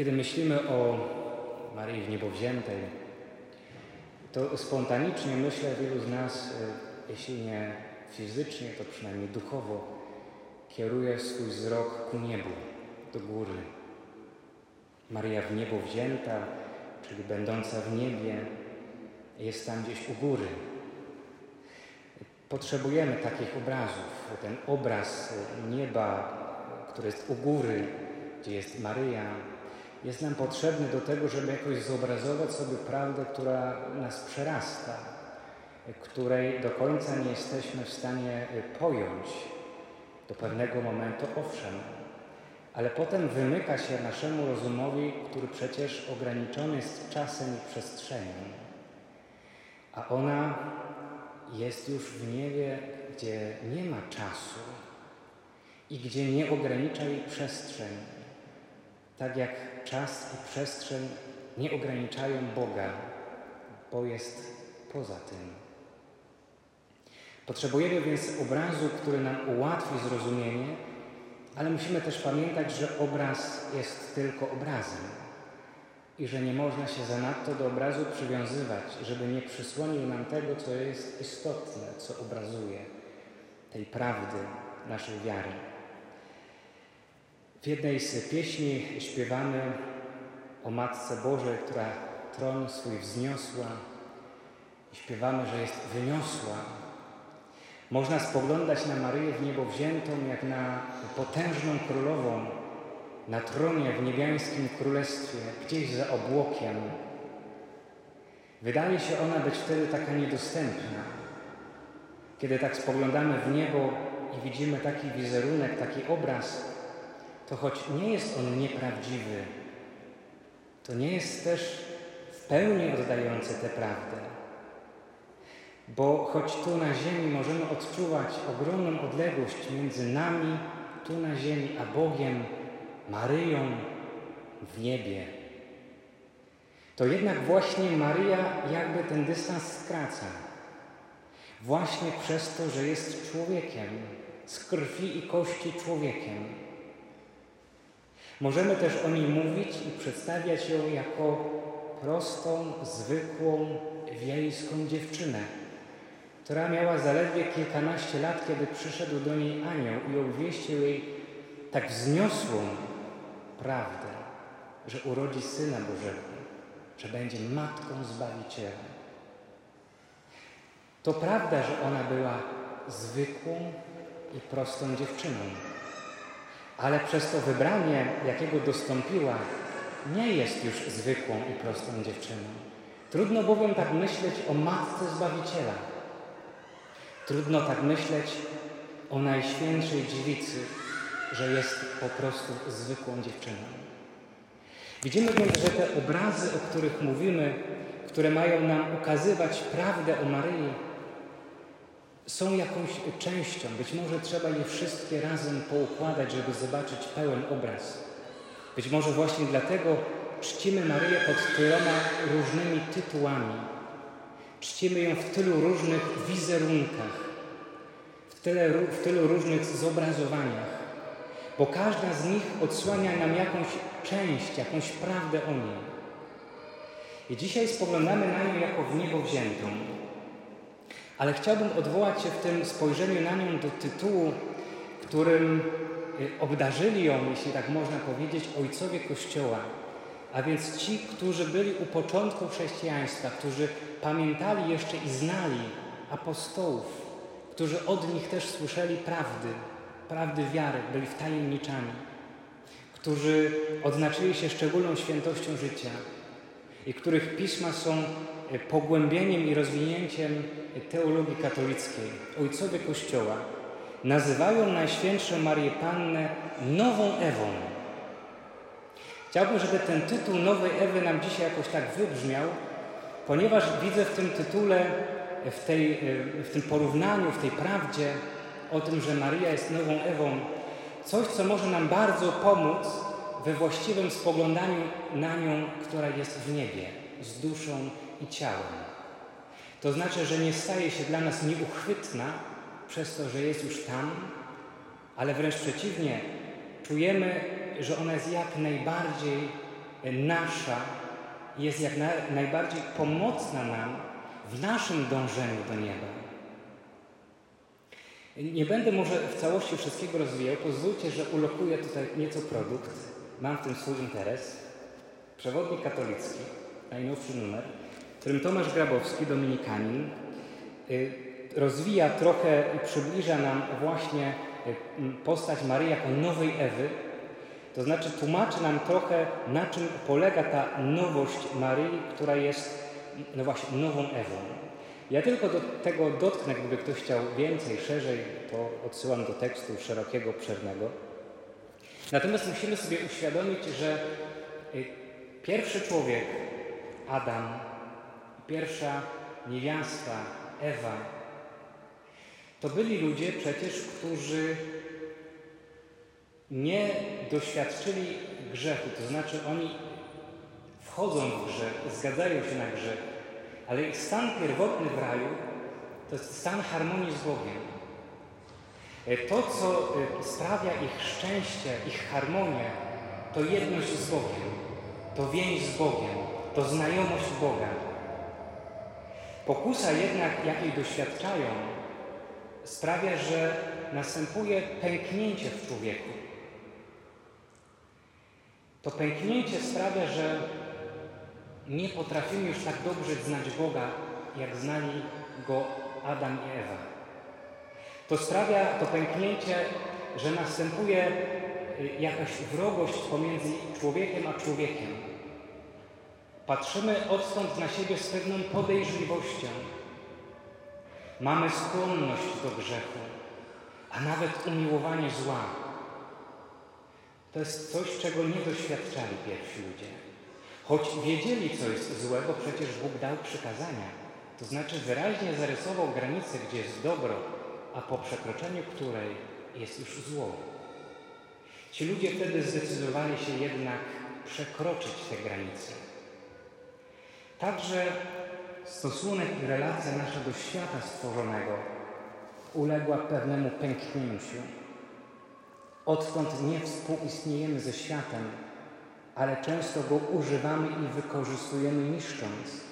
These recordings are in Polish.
Kiedy myślimy o Maryi w niebo wziętej, to spontanicznie myślę wielu z nas, e, jeśli nie fizycznie, to przynajmniej duchowo, kieruje swój wzrok ku niebu, do góry. Maria w niebo wzięta, czyli będąca w niebie, jest tam gdzieś u góry. Potrzebujemy takich obrazów. Ten obraz nieba, który jest u góry, gdzie jest Maryja, jest nam potrzebny do tego, żeby jakoś zobrazować sobie prawdę, która nas przerasta, której do końca nie jesteśmy w stanie pojąć. Do pewnego momentu owszem, ale potem wymyka się naszemu rozumowi, który przecież ograniczony jest czasem i przestrzenią. A ona jest już w niebie, gdzie nie ma czasu i gdzie nie ogranicza jej przestrzeń. Tak jak czas i przestrzeń nie ograniczają Boga, bo jest poza tym. Potrzebujemy więc obrazu, który nam ułatwi zrozumienie, ale musimy też pamiętać, że obraz jest tylko obrazem i że nie można się zanadto do obrazu przywiązywać, żeby nie przysłonił nam tego, co jest istotne, co obrazuje tej prawdy naszej wiary. W jednej z pieśni śpiewamy o Matce Bożej, która tron swój wzniosła. I śpiewamy, że jest wyniosła. Można spoglądać na Maryję w niebo wziętą, jak na potężną królową, na tronie w niebiańskim królestwie, gdzieś za obłokiem. Wydaje się ona być wtedy taka niedostępna. Kiedy tak spoglądamy w niebo i widzimy taki wizerunek, taki obraz, to choć nie jest on nieprawdziwy, to nie jest też w pełni oddający tę prawdę. Bo choć tu na ziemi możemy odczuwać ogromną odległość między nami, tu na ziemi, a Bogiem, Maryją w niebie, to jednak właśnie Maryja jakby ten dystans skraca. Właśnie przez to, że jest człowiekiem, z krwi i kości człowiekiem. Możemy też o niej mówić i przedstawiać ją jako prostą, zwykłą, wiejską dziewczynę, która miała zaledwie kilkanaście lat, kiedy przyszedł do niej anioł i obwieścił jej tak wzniosłą prawdę, że urodzi Syna Bożego, że będzie Matką Zbawiciela. To prawda, że ona była zwykłą i prostą dziewczyną, ale przez to wybranie, jakiego dostąpiła, nie jest już zwykłą i prostą dziewczyną. Trudno bowiem tak myśleć o Matce Zbawiciela. Trudno tak myśleć o Najświętszej Dziewicy, że jest po prostu zwykłą dziewczyną. Widzimy więc, że te obrazy, o których mówimy, które mają nam ukazywać prawdę o Maryi, są jakąś częścią. Być może trzeba je wszystkie razem poukładać, żeby zobaczyć pełen obraz. Być może właśnie dlatego czcimy Maryję pod tyloma różnymi tytułami. Czcimy ją w tylu różnych wizerunkach, w, tyle, w tylu różnych zobrazowaniach, bo każda z nich odsłania nam jakąś część, jakąś prawdę o niej. I dzisiaj spoglądamy na nią jako w niebo wziętą. Ale chciałbym odwołać się w tym spojrzeniu na nią do tytułu, którym y, obdarzyli ją, jeśli tak można powiedzieć, ojcowie Kościoła, a więc ci, którzy byli u początku chrześcijaństwa, którzy pamiętali jeszcze i znali apostołów, którzy od nich też słyszeli prawdy, prawdy wiary, byli wtajemniczani, którzy odznaczyli się szczególną świętością życia i których pisma są y, pogłębieniem i rozwinięciem teologii katolickiej, ojcowie Kościoła, nazywają Najświętszą Marię Pannę nową Ewą. Chciałbym, żeby ten tytuł Nowej Ewy nam dzisiaj jakoś tak wybrzmiał, ponieważ widzę w tym tytule, w, tej, w tym porównaniu, w tej prawdzie o tym, że Maria jest nową Ewą, coś, co może nam bardzo pomóc we właściwym spoglądaniu na nią, która jest w niebie, z duszą i ciałem. To znaczy, że nie staje się dla nas nieuchwytna przez to, że jest już tam, ale wręcz przeciwnie, czujemy, że ona jest jak najbardziej nasza jest jak na, najbardziej pomocna nam w naszym dążeniu do nieba. Nie będę może w całości wszystkiego rozwijał. Pozwólcie, że ulokuję tutaj nieco produkt. Mam w tym swój interes. Przewodnik katolicki, najnowszy numer, w którym Tomasz Grabowski, dominikanin, y, rozwija trochę i przybliża nam właśnie y, postać Maryi jako nowej Ewy, to znaczy tłumaczy nam trochę, na czym polega ta nowość Maryi, która jest, no właśnie, nową Ewą. Ja tylko do tego dotknę, gdyby ktoś chciał więcej, szerzej, to odsyłam do tekstu szerokiego, obszernego. Natomiast musimy sobie uświadomić, że y, pierwszy człowiek, Adam, pierwsza niewiasta, Ewa, to byli ludzie przecież, którzy nie doświadczyli grzechu, to znaczy oni wchodzą w grzech, zgadzają się na grzech, ale ich stan pierwotny w raju to jest stan harmonii z Bogiem. E, to, co e, sprawia ich szczęście, ich harmonię, to jedność z Bogiem, to więź z Bogiem, to znajomość Boga. Pokusa jednak, jakiej doświadczają, sprawia, że następuje pęknięcie w człowieku. To pęknięcie sprawia, że nie potrafimy już tak dobrze znać Boga, jak znali Go Adam i Ewa. To sprawia, to pęknięcie, że następuje y, jakaś wrogość pomiędzy człowiekiem a człowiekiem. Patrzymy odtąd na siebie z pewną podejrzliwością. Mamy skłonność do grzechu, a nawet umiłowanie zła. To jest coś, czego nie doświadczali pierwsi ludzie. Choć wiedzieli, co jest złe, bo przecież Bóg dał przykazania. To znaczy wyraźnie zarysował granicę, gdzie jest dobro, a po przekroczeniu której jest już zło. Ci ludzie wtedy zdecydowali się jednak przekroczyć te granice. Także stosunek i relacja nasza do świata stworzonego uległa pewnemu pęknięciu. Odtąd nie współistniejemy ze światem, ale często go używamy i wykorzystujemy niszcząc.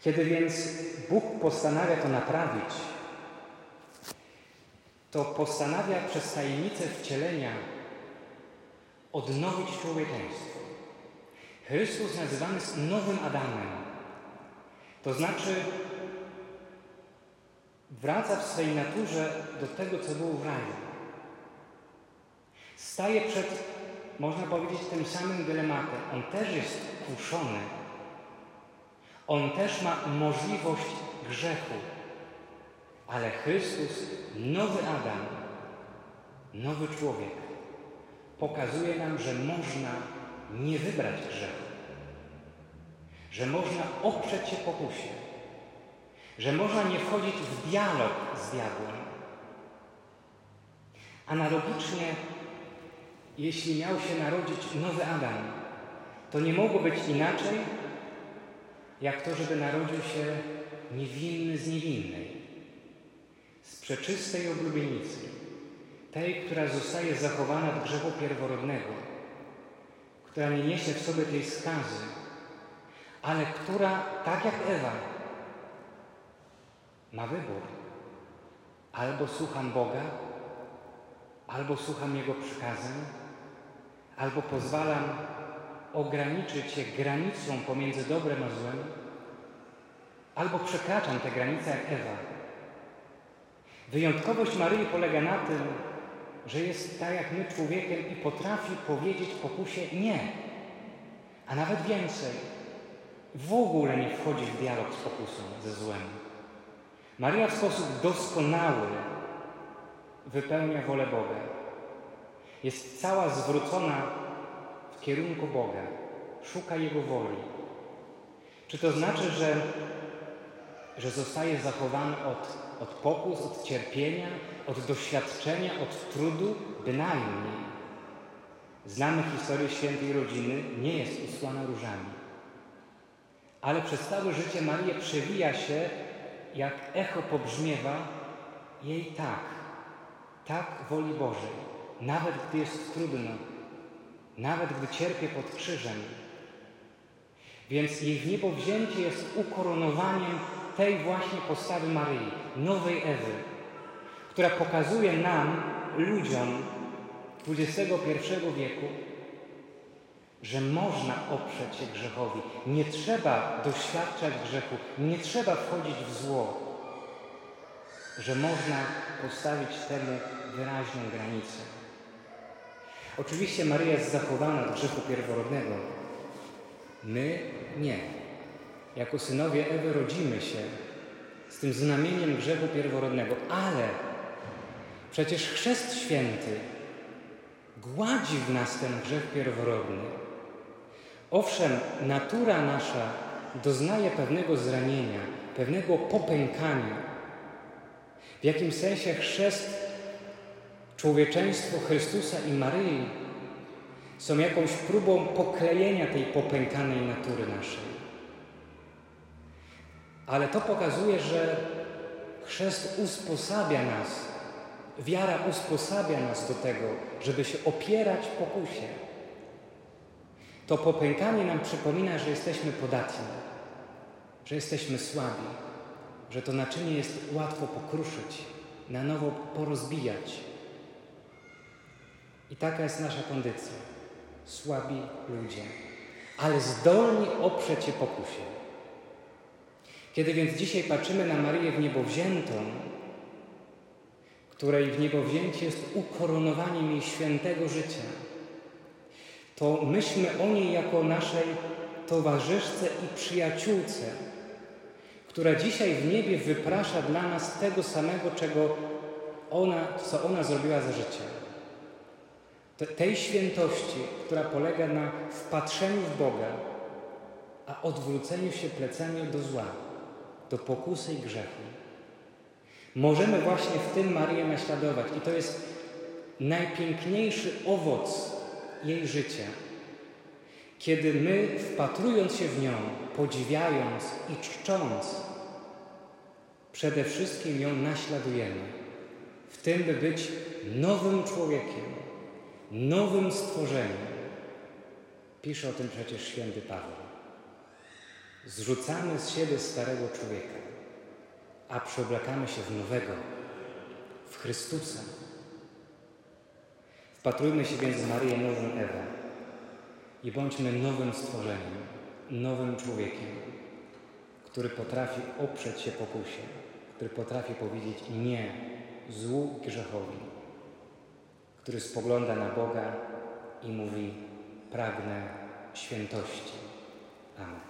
Kiedy więc Bóg postanawia to naprawić, to postanawia przez tajemnicę wcielenia odnowić człowieczeństwo. Chrystus nazywany jest nowym Adamem. To znaczy wraca w swej naturze do tego, co było w raju. Staje przed, można powiedzieć, tym samym dylematem. On też jest kuszony. On też ma możliwość grzechu. Ale Chrystus, nowy Adam, nowy człowiek, pokazuje nam, że można nie wybrać grzechu. Że można oprzeć się pokusie. Że można nie wchodzić w dialog z diabłem. Analogicznie, jeśli miał się narodzić nowy Adam, to nie mogło być inaczej, jak to, żeby narodził się niewinny z niewinnej, z przeczystej oblubienicy, tej, która zostaje zachowana od grzechu pierworodnego która nie niesie w sobie tej skazy, ale która, tak jak Ewa, ma wybór. Albo słucham Boga, albo słucham Jego przykazań, albo pozwalam ograniczyć się granicą pomiędzy dobrem a złem, albo przekraczam tę granicę jak Ewa. Wyjątkowość Maryi polega na tym, że jest tak jak my człowiekiem i potrafi powiedzieć pokusie nie. A nawet więcej, w ogóle nie wchodzi w dialog z pokusą, ze złem. Maria w sposób doskonały wypełnia wolę Boga. Jest cała zwrócona w kierunku Boga, szuka Jego woli. Czy to znaczy, że, że zostaje zachowany od, od pokus, od cierpienia, od doświadczenia, od trudu bynajmniej. Znamy historię świętej rodziny, nie jest usłana różami. Ale przez całe życie Maria przewija się, jak echo pobrzmiewa jej tak, tak woli Bożej, nawet gdy jest trudno, nawet gdy cierpie pod krzyżem. Więc jej wniebowzięcie jest ukoronowaniem tej właśnie postawy Maryi, nowej Ewy, która pokazuje nam, ludziom XXI wieku, że można oprzeć się grzechowi. Nie trzeba doświadczać grzechu, nie trzeba wchodzić w zło, że można postawić temu wyraźną granicę. Oczywiście Maryja jest zachowana do grzechu pierworodnego. My nie. Jako synowie Ewy rodzimy się z tym znamieniem grzechu pierworodnego, ale przecież chrzest święty gładzi w nas ten grzech pierworodny. Owszem, natura nasza doznaje pewnego zranienia, pewnego popękania. W jakim sensie chrzest człowieczeństwo Chrystusa i Maryi są jakąś próbą poklejenia tej popękanej natury naszej. Ale to pokazuje, że chrzest usposabia nas, wiara usposabia nas do tego, żeby się opierać pokusie. To popękanie nam przypomina, że jesteśmy podatni, że jesteśmy słabi, że to naczynie jest łatwo pokruszyć, na nowo porozbijać. Taka jest nasza kondycja. Słabi ludzie, ale zdolni oprzeć się pokusie. Kiedy więc dzisiaj patrzymy na Maryję w niebowziętą, której w niebowzięcie jest ukoronowaniem jej świętego życia, to myślmy o niej jako naszej towarzyszce i przyjaciółce, która dzisiaj w niebie wyprasza dla nas tego samego, czego ona, co ona zrobiła za życie. Tej świętości, która polega na wpatrzeniu w Boga, a odwróceniu się plecami do zła, do pokusy i grzechu. Możemy właśnie w tym Marię naśladować i to jest najpiękniejszy owoc jej życia. Kiedy my, wpatrując się w nią, podziwiając i czcząc, przede wszystkim ją naśladujemy. W tym, by być nowym człowiekiem, nowym stworzeniem. Pisze o tym przecież święty Paweł. Zrzucamy z siebie starego człowieka, a przeoblekamy się w nowego, w Chrystusa. Wpatrujmy się więc w Maryję nową Ewę i bądźmy nowym stworzeniem, nowym człowiekiem, który potrafi oprzeć się pokusie, który potrafi powiedzieć nie złu grzechowi, który spogląda na Boga i mówi: Pragnę świętości. Amen.